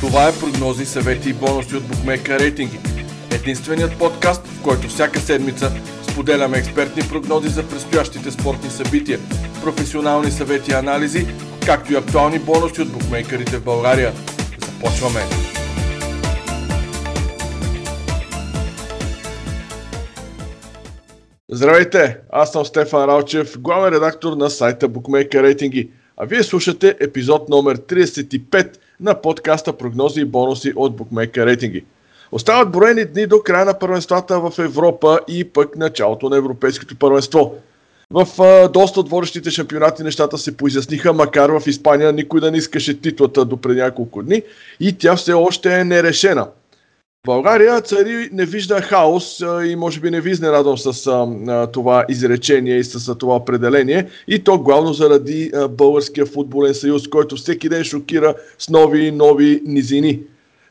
Това е прогнози, съвети и бонуси от Букмека Рейтинги. Единственият подкаст, в който всяка седмица споделяме експертни прогнози за предстоящите спортни събития, професионални съвети и анализи, както и актуални бонуси от букмейкерите в България. Започваме! Здравейте! Аз съм Стефан Ралчев, главен редактор на сайта Bookmaker Рейтинги, а вие слушате епизод номер 35 на подкаста Прогнози и бонуси от Bookmaker Рейтинги. Остават броени дни до края на първенствата в Европа и пък началото на Европейското първенство. В а, доста от водещите шампионати нещата се поизясниха, макар в Испания никой да не искаше титлата до преди няколко дни и тя все още е нерешена. България цари не вижда хаос и може би не ви изненадвам с това изречение и с това определение. И то главно заради Българския футболен съюз, който всеки ден шокира с нови и нови низини.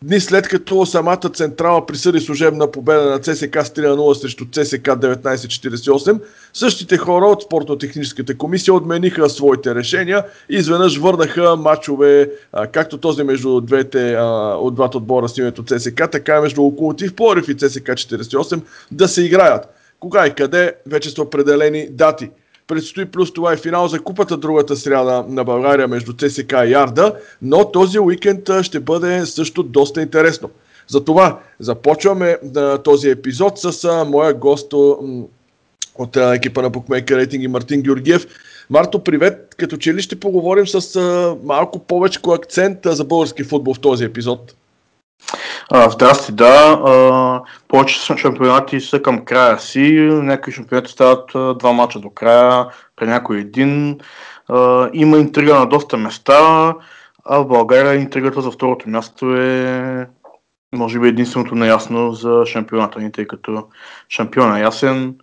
Дни след като самата централа присъди служебна победа на ЦСК с 3-0 срещу ЦСК 1948, същите хора от спортно-техническата комисия отмениха своите решения и изведнъж върнаха матчове, както този между двете, от двата отбора с името ЦСК, така и между Локомотив Плорив и ЦСК 48 да се играят. Кога и къде вече са определени дати – Предстои плюс това и финал за купата другата сряда на България между ЦСК и Ярда, но този уикенд ще бъде също доста интересно. Затова започваме този епизод с моя гост от екипа на Bookmaker Рейтинг и Мартин Георгиев. Марто, привет! Като че ли ще поговорим с малко повече акцент за български футбол в този епизод? Здрасти, да. А, повече шампионати са към края си. Някои шампионати стават два мача до края, при някой един. Има интрига на доста места, а в България интригата за второто място е може би единственото неясно за шампионата ни, тъй като шампион е ясен,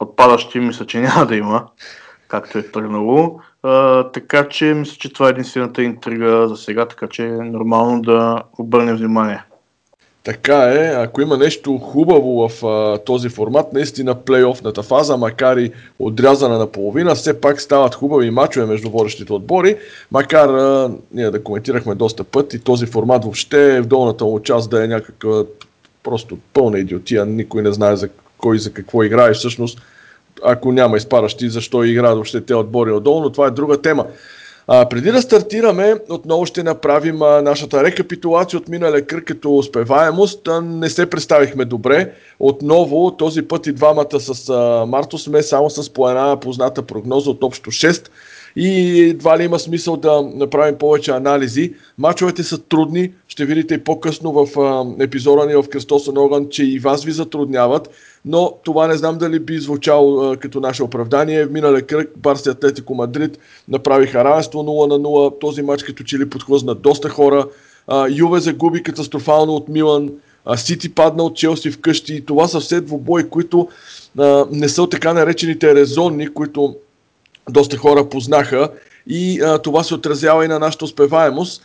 отпадащи мисля, че няма да има, както е тръгнало. А, така че мисля, че това е единствената интрига за сега, така че е нормално да обърнем внимание. Така е, ако има нещо хубаво в а, този формат, наистина плейофната фаза, макар и отрязана на половина, все пак стават хубави мачове между водещите отбори, макар а, ние да коментирахме доста пъти, този формат въобще в долната му част да е някаква просто пълна идиотия, никой не знае за кой за какво играе всъщност, ако няма изпаращи, защо играят въобще те отбори отдолу, но това е друга тема. А, преди да стартираме, отново ще направим а, нашата рекапитулация от миналия кръг като успеваемост. А, не се представихме добре. Отново, този път и двамата с а, Марто сме само с по една позната прогноза от общо 6 и едва ли има смисъл да направим повече анализи. Мачовете са трудни, ще видите и по-късно в епизода ни в Кръстосен огън, че и вас ви затрудняват но това не знам дали би звучало като наше оправдание. В миналия кръг Барси Атлетико Мадрид направиха равенство 0 на 0. Този матч като че ли подхлъзна доста хора. Юве загуби катастрофално от Милан. Сити падна от Челси вкъщи. Това са все двобои, които а, не са така наречените резонни, които доста хора познаха и а, това се отразява и на нашата успеваемост.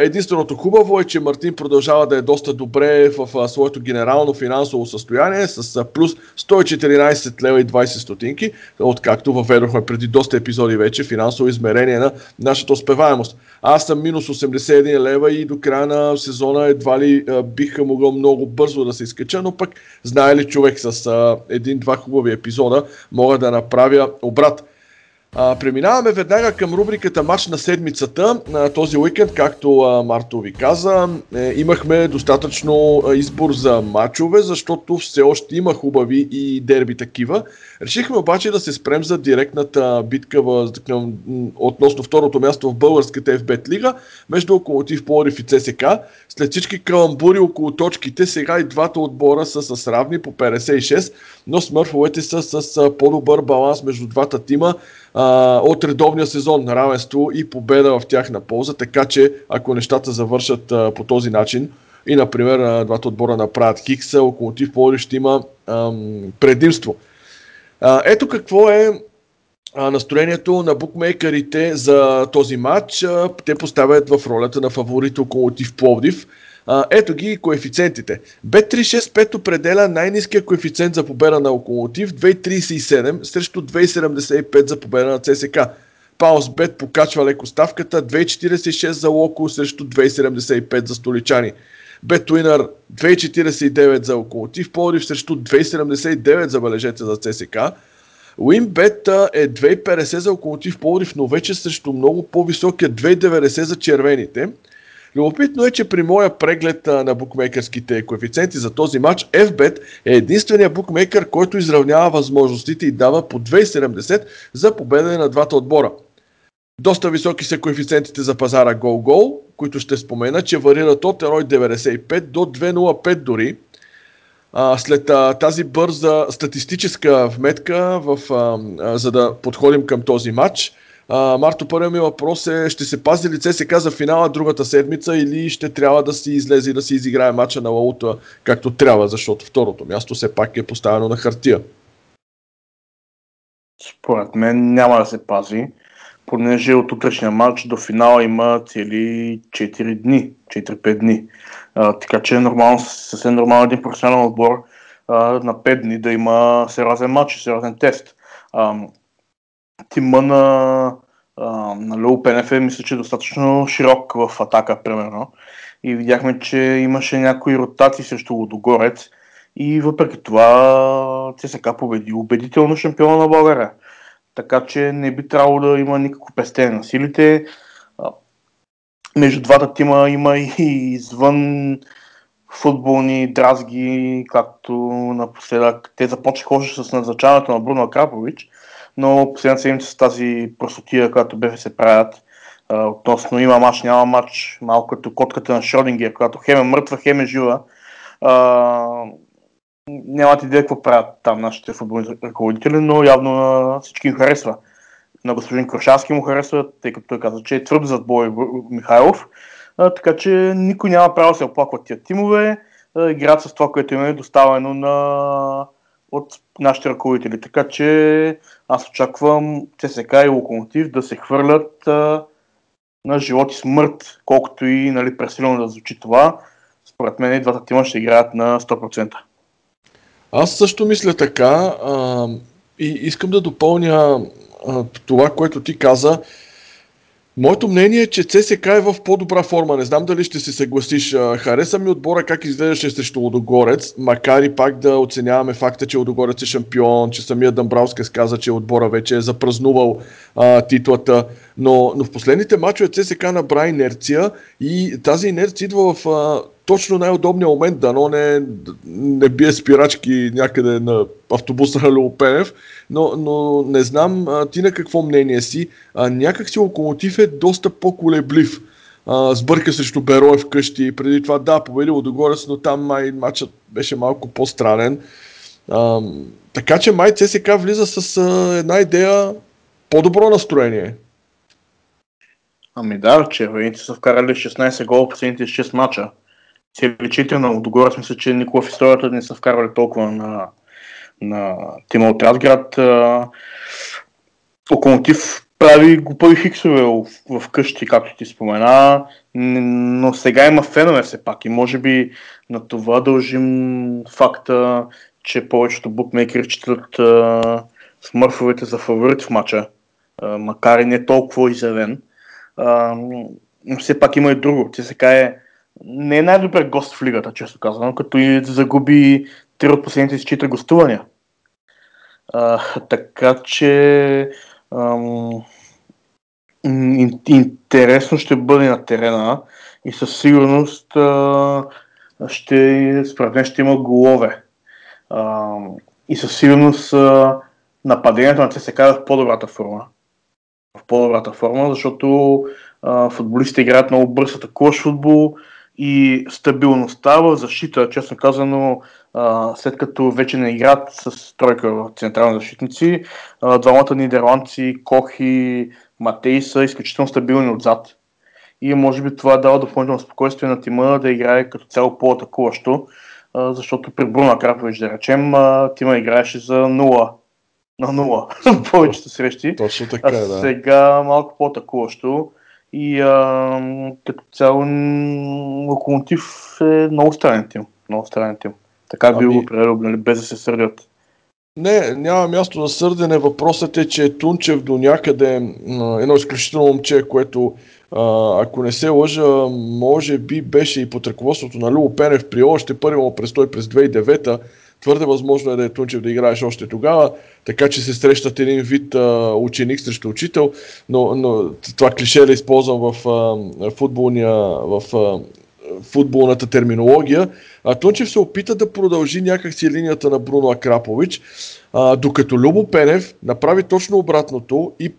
Единственото хубаво е, че Мартин продължава да е доста добре в своето генерално финансово състояние с плюс 114 лева и 20 стотинки, откакто въведохме преди доста епизоди вече финансово измерение на нашата успеваемост. Аз съм минус 81 лева и до края на сезона едва ли бих могъл много бързо да се изкача, но пък знае ли човек с един-два хубави епизода мога да направя обрат. А, преминаваме веднага към рубриката Матч на седмицата. А, този уикенд, както а, Марто ви каза, е, имахме достатъчно а, избор за матчове, защото все още има хубави и дерби такива. Решихме обаче да се спрем за директната битка в, към, относно второто място в българската FBET лига между Локомотив Плодив и ЦСК. След всички каламбури около точките, сега и двата отбора са с равни по 56, но смърфовете са с по-добър баланс между двата тима а, от редовния сезон на равенство и победа в тяхна полза, така че ако нещата завършат а, по този начин и например двата отбора направят Хикса, Локомотив Плодив ще има ам, предимство. А, ето какво е настроението на букмейкерите за този матч. Те поставят в ролята на фаворит Локомотив Пловдив. Ето ги коефициентите. B365 определя най-низкия коефициент за победа на Локомотив 2,37 срещу 2,75 за победа на ЦСК. Бет покачва леко ставката, 2,46 за Локо срещу 2,75 за столичани. Бетуинър 2,49 за Локомотив Пловдив срещу 2,79 забележете за ЦСК. Уинбет е 2,50 за Локомотив Пловдив, но вече срещу много по-високия 2,90 за червените. Любопитно е, че при моя преглед на букмейкърските коефициенти за този матч, FBET е единствения букмейкър, който изравнява възможностите и дава по 2,70 за победа на двата отбора. Доста високи са коефициентите за пазара гол-гол, които ще спомена, че варират от 1,95 до 2,05 дори. След тази бърза статистическа вметка, в, за да подходим към този матч, а, Марто, първият ми въпрос е, ще се пази лице се каза финала другата седмица или ще трябва да си излезе и да си изиграе матча на Лаута както трябва, защото второто място все пак е поставено на хартия? Според мен няма да се пази, понеже от утрешния матч до финала има цели 4 дни, 4-5 дни. А, така че е нормално, съвсем нормално един професионален отбор а, на 5 дни да има сериозен матч, сериозен тест. А, тима на, на Лео Пенеф е, мисля, че е достатъчно широк в атака, примерно. И видяхме, че имаше някои ротации срещу Лодогорец. И въпреки това ЦСК победи убедително шампиона на България. Така че не би трябвало да има никакво пестене на силите. Между двата тима има и извън футболни дразги, както напоследък. Те започнаха още с назначаването на Бруно Акрапович, но последната седмица с тази просотия, която БФ се правят, относно има мач, няма мач, малко като котката на Шродингер, която хем е мъртва, хем е жива. А, нямат идея какво правят там нашите футболни ръководители, но явно на всички им харесва. На господин Крушански му харесва, тъй като той каза, че е твърдо зад бой Михайлов. А, така че никой няма право да се оплаква тия тимове. А, играят с това, което им е доставено на... от нашите ръководители. Така че аз очаквам ЦСК и Локомотив да се хвърлят а, на живот и смърт, колкото и нали, пресилено да звучи това. Според мен и двата тима ще играят на 100%. Аз също мисля така а, и искам да допълня а, това, което ти каза. Моето мнение е, че ЦСК е в по-добра форма. Не знам дали ще се съгласиш. Хареса ми отбора как изглеждаше срещу Лодогорец, макар и пак да оценяваме факта, че Лодогорец е шампион, че самия Дъмбраускес каза, че отбора вече е запразнувал а, титлата. Но, но в последните мачове ЦСК набра инерция и тази инерция идва в а, точно най-удобния момент, дано не, не бие спирачки някъде на автобуса на Леопенев, но, но не знам а, ти на какво мнение си. А, някак си Локомотив е доста по-колеблив. А, сбърка срещу Берой вкъщи. Преди това, да, победи Лодогорец, но там май матчът беше малко по-странен. А, така че май ЦСК влиза с а, една идея по-добро настроение. Ами да, червените са вкарали 16 гола в последните 6 мача си е лечите на Лудогорец. Мисля, че никога в историята не са вкарвали толкова на, на тима от Разград. Локомотив прави глупави хиксове в, в къщи, както ти спомена, но сега има фенове все пак и може би на това дължим факта, че повечето букмейкери четат смърфовете за фаворит в матча, макар и не толкова изявен. но все пак има и друго. Ти сега е не е най-добър гост в лигата, често казвам, като и загуби три от последните си четири гостувания. Така че ам, интересно ще бъде на терена и със сигурност а, ще, според мен ще има голове. А, и със сигурност а, нападението на ЦСК е в по-добрата форма. В по-добрата форма, защото а, футболистите играят много бърз атакуващ футбол, и стабилността в защита, честно казано, а, след като вече не играят с тройка в централни защитници, а, двамата нидерландци, Кох и Матей са изключително стабилни отзад. И може би това дава допълнително спокойствие на тима да играе като цяло по-атакуващо, а, защото при Бруна Крапович, да речем, а, тима играеше за 0 на 0 повечето срещи. Точно така, а да. сега малко по-атакуващо и а, като цяло Локомотив е много странен тим. Много странен тим. Така би ами... го определил, нали, без да се сърдят. Не, няма място за сърдене. Въпросът е, че Тунчев до някъде едно изключително момче, което ако не се лъжа, може би беше и под ръководството на Любо Пенев при още първи му престой през 2009 Твърде възможно е да е Тунчев да играеш още тогава, така че се срещат един вид а, ученик срещу учител, но, но това клише да използвам в а, футболния, в а, футболната терминология. А Тунчев се опита да продължи някакси линията на Бруно Акрапович, а, докато Любо Пенев направи точно обратното и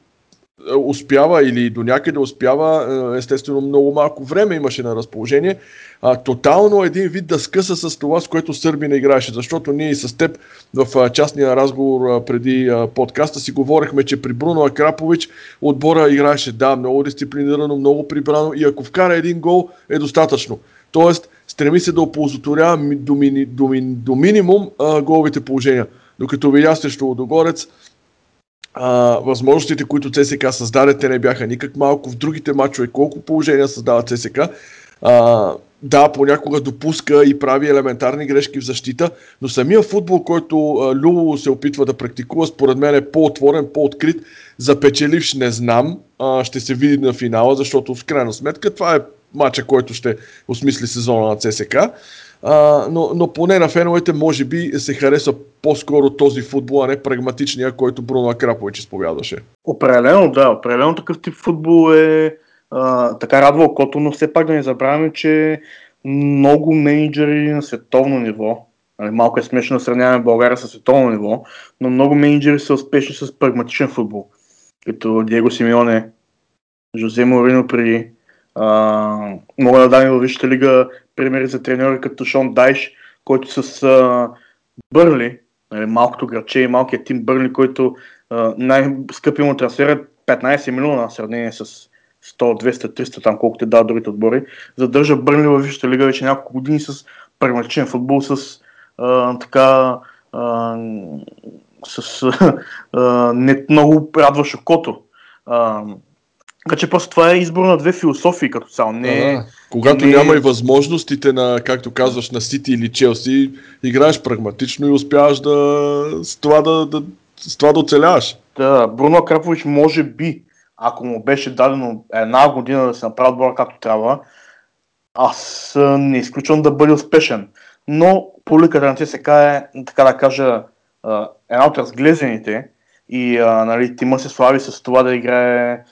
успява или до някъде успява, естествено много малко време имаше на разположение, а, тотално един вид да скъса с това, с което Сърби не играеше, защото ние с теб в частния разговор преди подкаста си говорихме, че при Бруно Акрапович отбора играеше да, много дисциплинирано, много прибрано и ако вкара един гол е достатъчно. Тоест, стреми се да оползотворява до, мини, до, мини, до минимум а, головите положения. Докато видя срещу Лодогорец, а, възможностите, които ЦСК създаде, те не бяха никак малко. В другите матчове колко положения създава ЦСК. А, да, понякога допуска и прави елементарни грешки в защита, но самия футбол, който Любо се опитва да практикува, според мен е по-отворен, по-открит. За печеливш не знам, а, ще се види на финала, защото в крайна сметка това е матча, който ще осмисли сезона на ЦСК. А, но, но поне на феновете може би се харесва по-скоро този футбол, а не прагматичния, който Бруно Акрапович изповядаше. Определено, да. Определено такъв тип футбол е а, така радва окото, но все пак да не забравяме, че много менеджери на световно ниво, нали, малко е смешно да сравняваме България с световно ниво, но много менеджери са успешни с прагматичен футбол. Като Диего Симеоне, Жозе Морино при а, мога да дам и във Висшата лига примери за треньори като Шон Дайш, който с а, Бърли, нали, малкото градче и малкият тим Бърли, който най-скъпи му трансфер е 15 милиона в сравнение с 100, 200, 300, там колкото те дадат другите отбори, задържа Бърли във Висшата лига вече няколко години с прагматичен футбол, с а, така а, с а, не много радващо кото. А, така че просто това е избор на две философии като цяло. Не, а, когато не... няма и възможностите на, както казваш, на Сити или Челси, играеш прагматично и успяваш да с това да, да, с това да оцеляваш. Да, Бруно Крапович може би ако му беше дадено една година да се направи отбора както трябва, аз не изключвам да бъде успешен. Но публиката на ЦСК е, така да кажа, една от разглезените и нали, Тима се слави с това да играе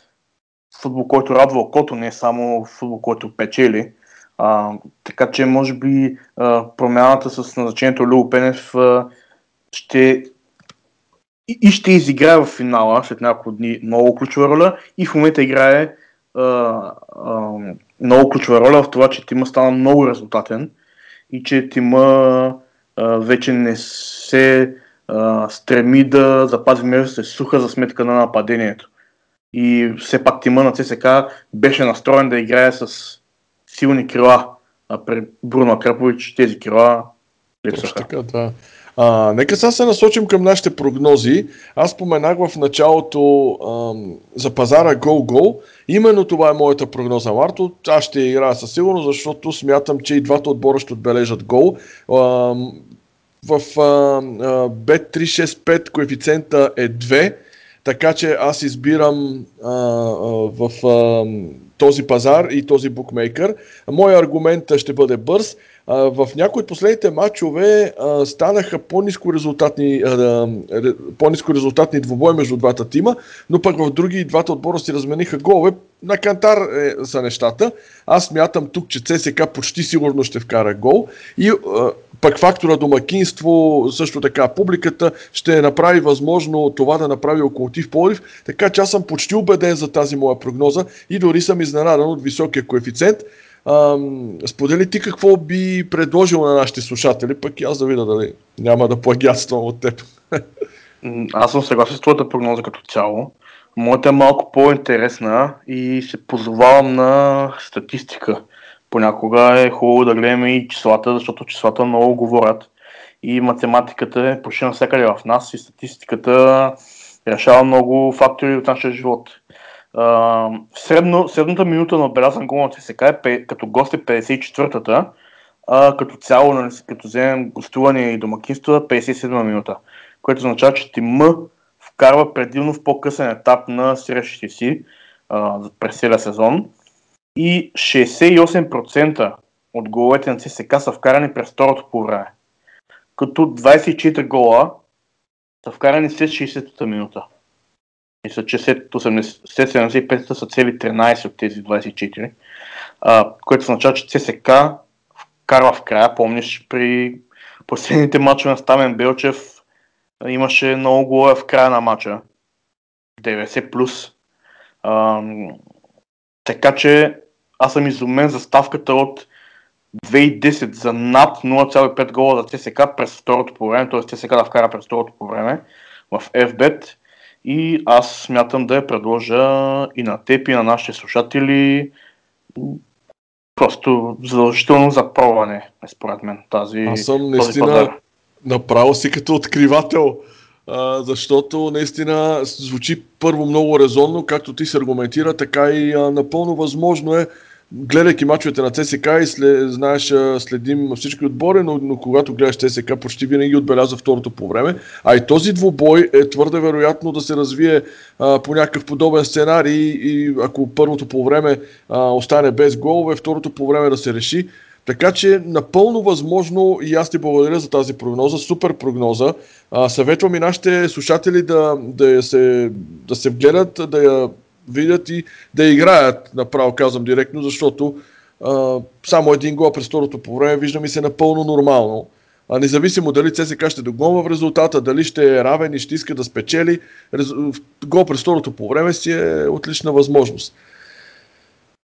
футбол, който радва окото, не само футбол, който печели. А, така че, може би, а, промяната с назначението Любо Пенев а, ще и, ще изиграе в финала след няколко дни много ключова роля и в момента играе а, а, много ключова роля в това, че Тима стана много резултатен и че Тима а, вече не се а, стреми да запази се суха за сметка на нападението. И все пак Тима на ЦСК беше настроен да играе с силни крила. А при Бруно Крапович тези крила липсваха. Така, да. А, нека сега се насочим към нашите прогнози. Аз споменах в началото а, за пазара гол-гол. Именно това е моята прогноза, Марто. Аз ще играя със сигурност, защото смятам, че и двата отбора ще отбележат гол. А, в а, Bet365 коефициента е 2, така че аз избирам а, а, в а, този пазар и този букмейкър. Моя аргумент ще бъде бърз в някои от последните матчове станаха по-низко резултатни, по-низко двубои между двата тима, но пък в други двата отбора си размениха голове. На кантар е, са нещата. Аз мятам тук, че ЦСК почти сигурно ще вкара гол и пък фактора домакинство, също така публиката ще направи възможно това да направи Околотив Полив, така че аз съм почти убеден за тази моя прогноза и дори съм изненадан от високия коефициент. Ам, сподели ти какво би предложил на нашите слушатели, пък и аз да видя дали няма да плагиатствам от теб. Аз съм съгласен с твоята прогноза като цяло. Моята е малко по-интересна и се позовавам на статистика. Понякога е хубаво да гледаме и числата, защото числата много говорят. И математиката е почти навсякъде в нас и статистиката решава много фактори от нашия живот средно, средната минута на отбелязан гол на ЦСК е като гост е 54-та, а, като цяло, нали, като вземем гостуване и домакинство, 57 минута. което означава, че тима вкарва предимно в по-късен етап на срещите си а, през целия сезон и 68% от головете на ЦСК са вкарани през второто по време. Като 24 гола са вкарани след 60-та минута. Мисля, че след 75-та са цели 13 от тези 24, а, което означава, че ЦСК вкарва в края. Помниш, при последните мачове на Стамен Белчев имаше много голове в края на мача. 90 плюс. Така че аз съм изумен за ставката от 2010 за над 0,5 гола за ЦСК през второто по време, т.е. ЦСК да вкара през второто по време в FBET и аз смятам да я предложа и на теб и на нашите слушатели. Просто задължително за пробване, според мен, тази Аз съм наистина направо си като откривател, а, защото наистина звучи първо много резонно, както ти се аргументира, така и а, напълно възможно е гледайки мачовете на ЦСК и след, знаеш, следим всички отбори, но, но когато гледаш ЦСК, почти винаги отбелязва второто по време. А и този двубой е твърде вероятно да се развие а, по някакъв подобен сценарий и ако първото по време а, остане без голове, второто по време да се реши. Така че напълно възможно и аз ти благодаря за тази прогноза, супер прогноза. А, съветвам и нашите слушатели да, да, се, да се вгледат, да я видят и да играят, направо казвам директно, защото а, само един гол през второто по време вижда ми се напълно нормално. А независимо дали ЦСКА ще догонва в резултата, дали ще е равен и ще иска да спечели, рез... гол през второто по време си е отлична възможност.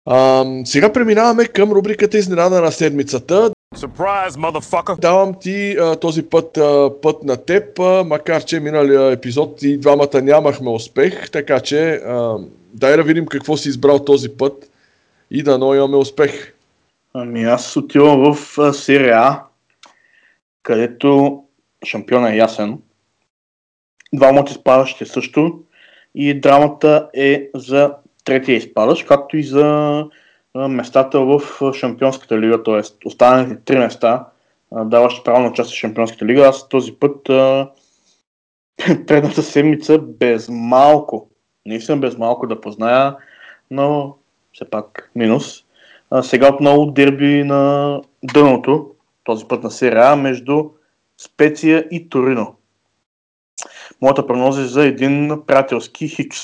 А, сега преминаваме към рубриката Изненада на седмицата. Surprise, Давам ти а, този път а, път на теб, а, макар че миналия епизод и двамата нямахме успех, така че а, дай да видим какво си избрал този път и да но имаме успех. Ами аз отивам в серия където шампиона е ясен. Двама от изпадащите също. И драмата е за третия изпадащ, както и за местата в Шампионската лига, т.е. останалите три места, даващи право на участие в Шампионската лига. Аз този път предната седмица без малко наистина без малко да позная, но все пак минус. А, сега отново дерби на дъното, този път на серия между Специя и Торино. Моята прогноза е за един приятелски Хикс.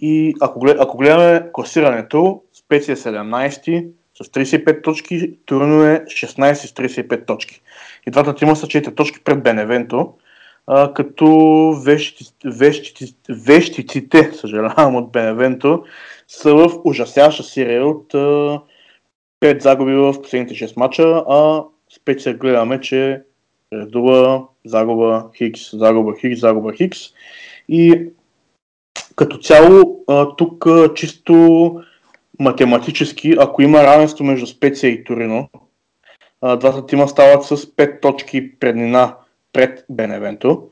И ако, глед, ако гледаме класирането, Специя 17 е с 35 точки, Торино е 16 с 35 точки. И двата тима са 4 точки пред Беневенто а, като вещиците, вещиците, съжалявам, от Беневенто са в ужасяваща серия от а, 5 загуби в последните 6 мача, а специя гледаме, че редува загуба Хикс, загуба Хикс, загуба Хикс. И като цяло тук чисто математически, ако има равенство между Специя и Торино, двата тима стават с 5 точки преднина пред Беневенто,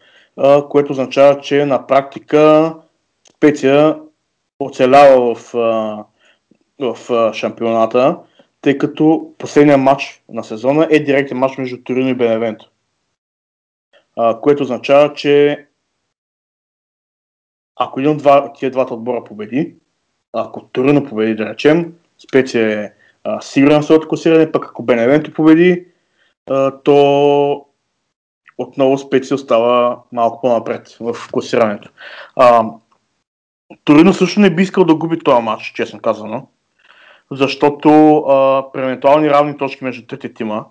което означава, че на практика Специя оцелява в, в шампионата, тъй като последният матч на сезона е директен матч между Торино и Беневенто. Което означава, че ако един от тия двата отбора победи, ако Торино победи, да речем, Специя е сигурен в своето класиране, пък ако Беневенто победи, а, то отново Специ остава малко по-напред в класирането. А, Торино също не би искал да губи този матч, честно казано, защото а, при евентуални равни точки между трите тима,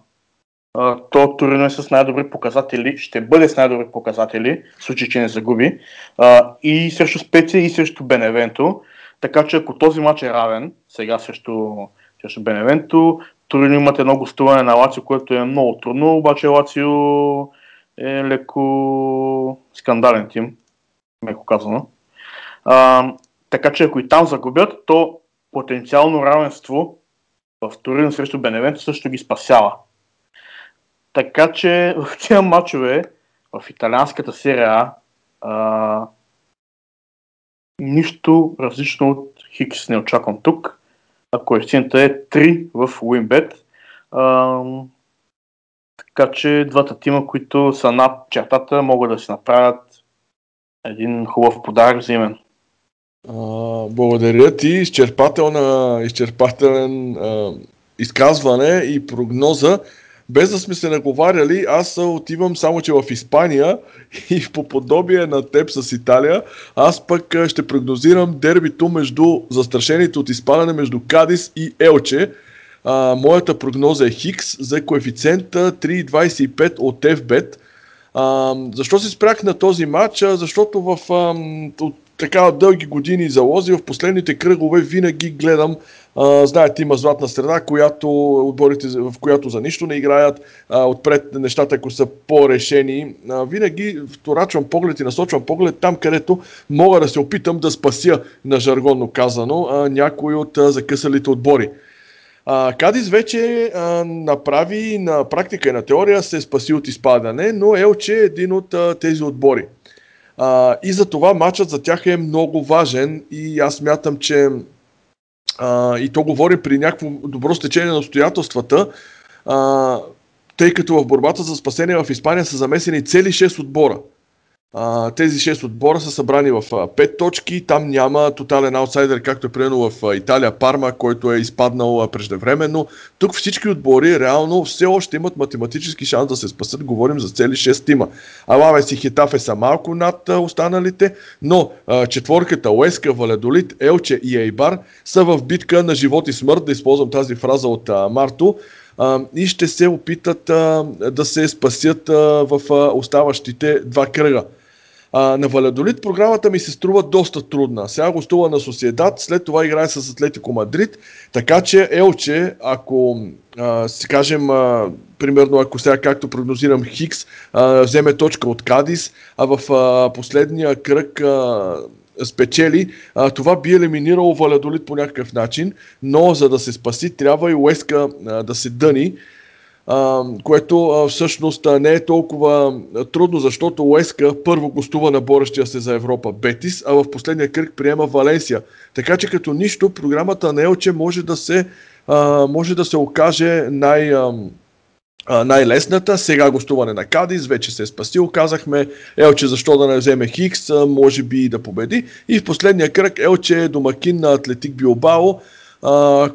а, то Торино е с най-добри показатели, ще бъде с най-добри показатели, в случай, че не загуби, а, и срещу Специя и срещу Беневенто, така че ако този матч е равен, сега срещу, срещу Беневенто, Торино имат едно гостуване на Лацио, което е много трудно, обаче Лацио е леко скандален тим, меко казано. А, така че ако и там загубят, то потенциално равенство в Турин срещу Беневенто също ги спасява. Така че в тези матчове в италианската серия а, нищо различно от Хикс не очаквам тук. А коефициента е 3 в WinBet. Така че двата тима, които са над чертата, могат да си направят един хубав подарък взаимен. А, благодаря ти. Изчерпателна, изчерпателен а, изказване и прогноза. Без да сме се наговаряли, аз отивам само, че в Испания и по подобие на теб с Италия, аз пък ще прогнозирам дербито между застрашените от изпадане между Кадис и Елче. А, моята прогноза е Хикс за коефициента 3,25 от FBET. А, защо се спрях на този матч? Защото в а, от така дълги години залози, в последните кръгове винаги гледам Uh, знаете, има златна среда, която отборите, в която за нищо не играят. Uh, отпред нещата, ако са по-решени, uh, винаги вторачвам поглед и насочвам поглед там, където мога да се опитам да спася, на жаргонно казано, uh, някои от uh, закъсалите отбори. Uh, Кадис вече uh, направи на практика и на теория се спаси от изпадане, но Елче е един от uh, тези отбори. Uh, и за това матчът за тях е много важен и аз мятам, че а, и то говори при някакво добро стечение на обстоятелствата, а, тъй като в борбата за спасение в Испания са замесени цели 6 отбора. А, тези 6 отбора са събрани в 5 точки, там няма тотален аутсайдер, както е примерно в Италия Парма, който е изпаднал преждевременно. Тук всички отбори реално все още имат математически шанс да се спасат, говорим за цели 6 тима. Алавес и Хетафе са малко над останалите, но четворката Уеска, Валедолит, Елче и Ейбар са в битка на живот и смърт, да използвам тази фраза от Марто, и ще се опитат да се спасят в оставащите два кръга. А, на Валядолит програмата ми се струва доста трудна. Сега гостува на Соседат, след това играе с Атлетико Мадрид, така че Елче, ако а, си кажем, а, примерно ако сега както прогнозирам Хикс, а, вземе точка от Кадис, а в а, последния кръг а, спечели, а, това би елиминирало Валядолит по някакъв начин, но за да се спаси трябва и Уеска а, да се дъни което всъщност не е толкова трудно, защото Уеска първо гостува на борещия се за Европа Бетис, а в последния кръг приема Валенсия. Така че като нищо програмата на Елче може да се, може да се окаже най- най-лесната. Сега гостуване на Кадис, вече се е спасил. Казахме Елче защо да не вземе Хикс, може би и да победи. И в последния кръг Елче е домакин на Атлетик Билбао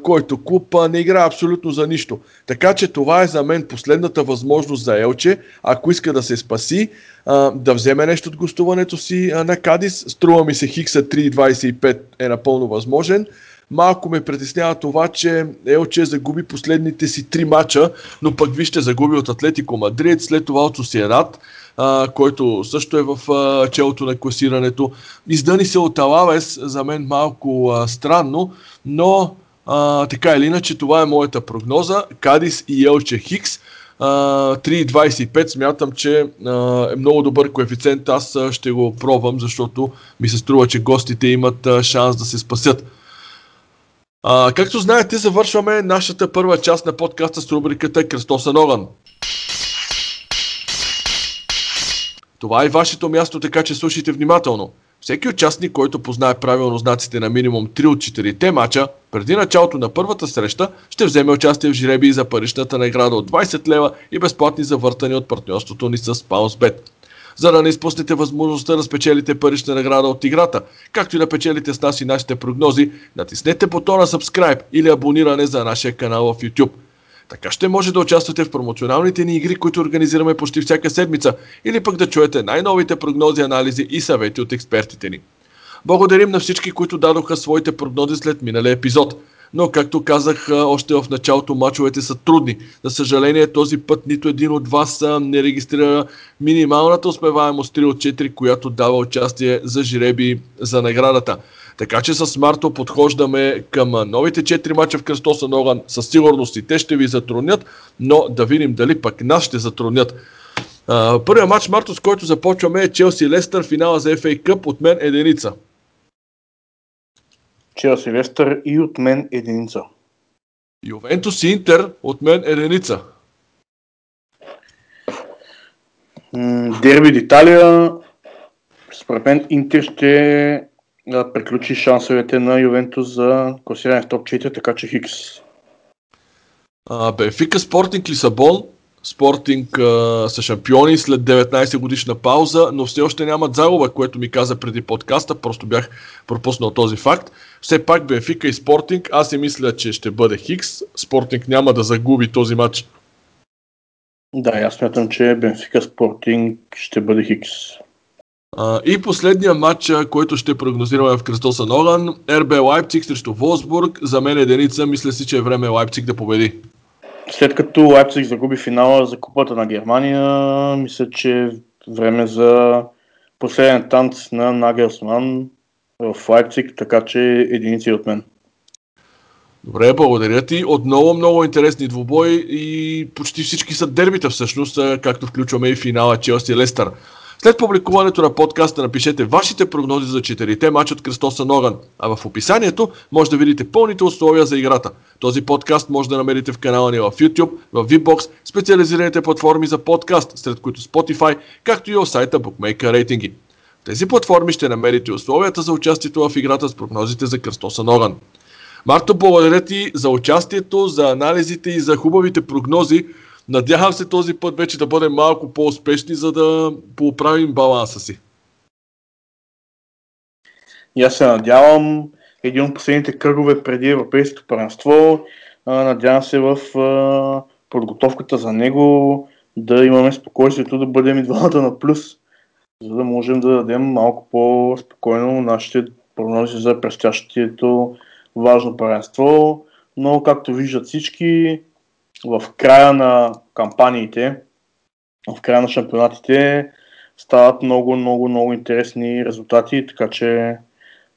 който клуб а, не играе абсолютно за нищо. Така че това е за мен последната възможност за Елче, ако иска да се спаси, а, да вземе нещо от гостуването си а, на Кадис. Струва ми се Хикса 3.25 е напълно възможен. Малко ме притеснява това, че Елче загуби последните си три мача, но пък вижте загуби от Атлетико Мадрид, след това от Сосиедат а, който също е в а, челото на класирането. Издани се от Алавес, за мен малко а, странно, но а, така или иначе това е моята прогноза. Кадис и Елче Хикс. 3.25 смятам, че е много добър коефициент. Аз ще го пробвам, защото ми се струва, че гостите имат шанс да се спасят. Както знаете, завършваме нашата първа част на подкаста с рубриката Кръстосан огън. Това е вашето място, така че слушайте внимателно. Всеки участник, който познае правилно знаците на минимум 3 от 4-те мача, преди началото на първата среща ще вземе участие в жреби за паричната награда от 20 лева и безплатни завъртани от партньорството ни с PounceBet. За да не изпуснете възможността да спечелите парична награда от играта, както и да печелите с нас и нашите прогнози, натиснете бутона Subscribe или абониране за нашия канал в YouTube – така ще може да участвате в промоционалните ни игри, които организираме почти всяка седмица, или пък да чуете най-новите прогнози, анализи и съвети от експертите ни. Благодарим на всички, които дадоха своите прогнози след миналия епизод. Но, както казах още в началото, мачовете са трудни. За съжаление, този път нито един от вас не регистрира минималната успеваемост 3 от 4, която дава участие за жиреби за наградата. Така че с Марто подхождаме към новите 4 мача в Кръстоса Ноган. Със сигурност и те ще ви затруднят, но да видим дали пък нас ще затруднят. Първият матч, Марто, с който започваме е Челси Лестър, финала за FA Cup. От мен единица. Челси Лестър и от мен единица. Ювентус и Интер от мен единица. Дерби Италия. Според мен Интер ще да приключи шансовете на Ювентус за класиране в топ 4, така че Хикс. Бенфика Спортинг Лисабон. Спортинг а, са шампиони след 19 годишна пауза, но все още нямат загуба, което ми каза преди подкаста, просто бях пропуснал този факт. Все пак Бенфика и Спортинг, аз си мисля, че ще бъде Хикс. Спортинг няма да загуби този матч. Да, аз смятам, че Бенфика Спортинг ще бъде Хикс. А, и последния матч, който ще прогнозираме в Кръстоса Ноган, РБ Лайпциг срещу Волсбург. За мен единица, мисля си, че е време Лайпциг да победи. След като Лайпциг загуби финала за Купата на Германия, мисля, че е време за последен танц на Нагелсман в Лайпциг, така че единици от мен. Добре, благодаря ти. Отново много интересни двубои и почти всички са дербита всъщност, както включваме и финала Челси Лестър. След публикуването на подкаста напишете вашите прогнози за четирите матча от Кръстоса Ноган, а в описанието може да видите пълните условия за играта. Този подкаст може да намерите в канала ни в YouTube, в VBOX, специализираните платформи за подкаст, сред които Spotify, както и в сайта Bookmaker Рейтинги. В тези платформи ще намерите условията за участието в играта с прогнозите за Кръстоса Ноган. Марто, благодаря ти за участието, за анализите и за хубавите прогнози. Надявам се този път вече да бъдем малко по-успешни, за да поправим баланса си. И аз се надявам един от последните кръгове преди Европейското първенство. Надявам се в подготовката за него да имаме спокойствието да бъдем и двамата на плюс, за да можем да дадем малко по-спокойно нашите прогнози за предстоящото важно първенство. Но, както виждат всички, в края на кампаниите, в края на шампионатите стават много, много, много интересни резултати, така че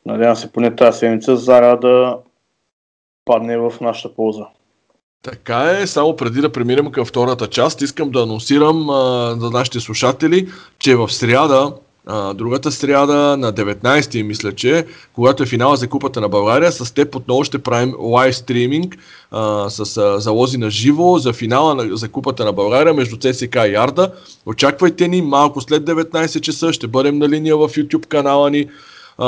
надявам се поне тази седмица Зара да падне в нашата полза. Така е, само преди да преминем към втората част, искам да анонсирам а, за нашите слушатели, че в сряда а, другата сряда на 19-ти, мисля, че, когато е финала за Купата на България, с теб отново ще правим лайв стриминг с а, залози на живо за финала на, за Купата на България между ЦСК и Арда. Очаквайте ни малко след 19 часа, ще бъдем на линия в YouTube канала ни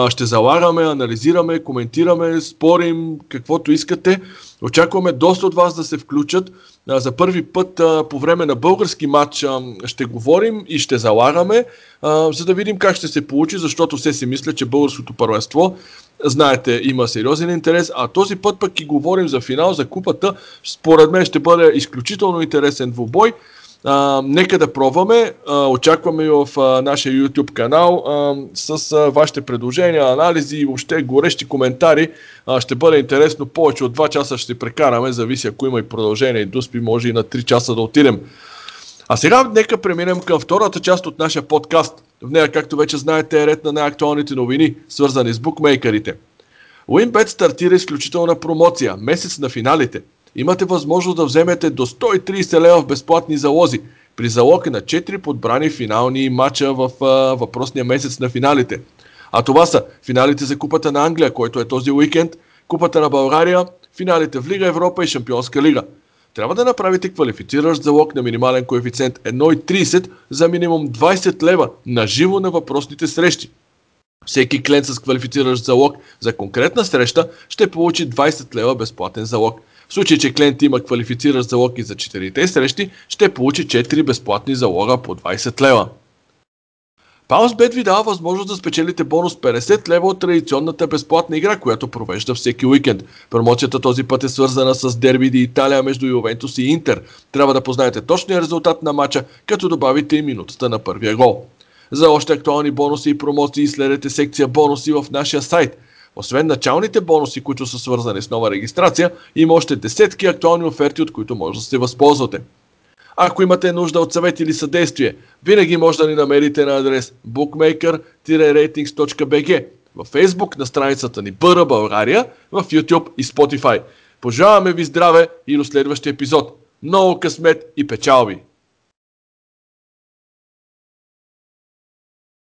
ще залагаме, анализираме, коментираме, спорим, каквото искате. Очакваме доста от вас да се включат. За първи път по време на български матч ще говорим и ще залагаме, за да видим как ще се получи, защото все си мисля, че българското първенство, знаете, има сериозен интерес, а този път пък и говорим за финал, за купата. Според мен ще бъде изключително интересен двубой. А, нека да пробваме. А, очакваме и в а, нашия YouTube канал а, с а, вашите предложения, анализи и въобще горещи коментари. А, ще бъде интересно. Повече от 2 часа ще прекараме. Зависи ако има и продължение и дуспи, може и на 3 часа да отидем. А сега нека преминем към втората част от нашия подкаст. В нея, както вече знаете, е ред на най-актуалните новини, свързани с букмейкерите. WinBet стартира изключителна промоция, месец на финалите – имате възможност да вземете до 130 лева в безплатни залози при залог на 4 подбрани финални матча в а, въпросния месец на финалите. А това са финалите за Купата на Англия, който е този уикенд, Купата на България, финалите в Лига Европа и Шампионска лига. Трябва да направите квалифициращ залог на минимален коефициент 1,30 за минимум 20 лева на живо на въпросните срещи. Всеки клиент с квалифициращ залог за конкретна среща ще получи 20 лева безплатен залог. В случай, че клиент има квалифициращ залог и за 4 срещи, ще получи 4 безплатни залога по 20 лева. PausBet ви дава възможност да спечелите бонус 50 лева от традиционната безплатна игра, която провежда всеки уикенд. Промоцията този път е свързана с дерби Ди Италия между Ювентус и Интер. Трябва да познаете точния резултат на матча, като добавите и минутата на първия гол. За още актуални бонуси и промоции следете секция бонуси в нашия сайт – освен началните бонуси, които са свързани с нова регистрация, има още десетки актуални оферти, от които може да се възползвате. Ако имате нужда от съвет или съдействие, винаги може да ни намерите на адрес bookmaker-ratings.bg в Facebook на страницата ни Бъра България, в YouTube и Spotify. Пожелаваме ви здраве и до следващия епизод. Много късмет и печалби!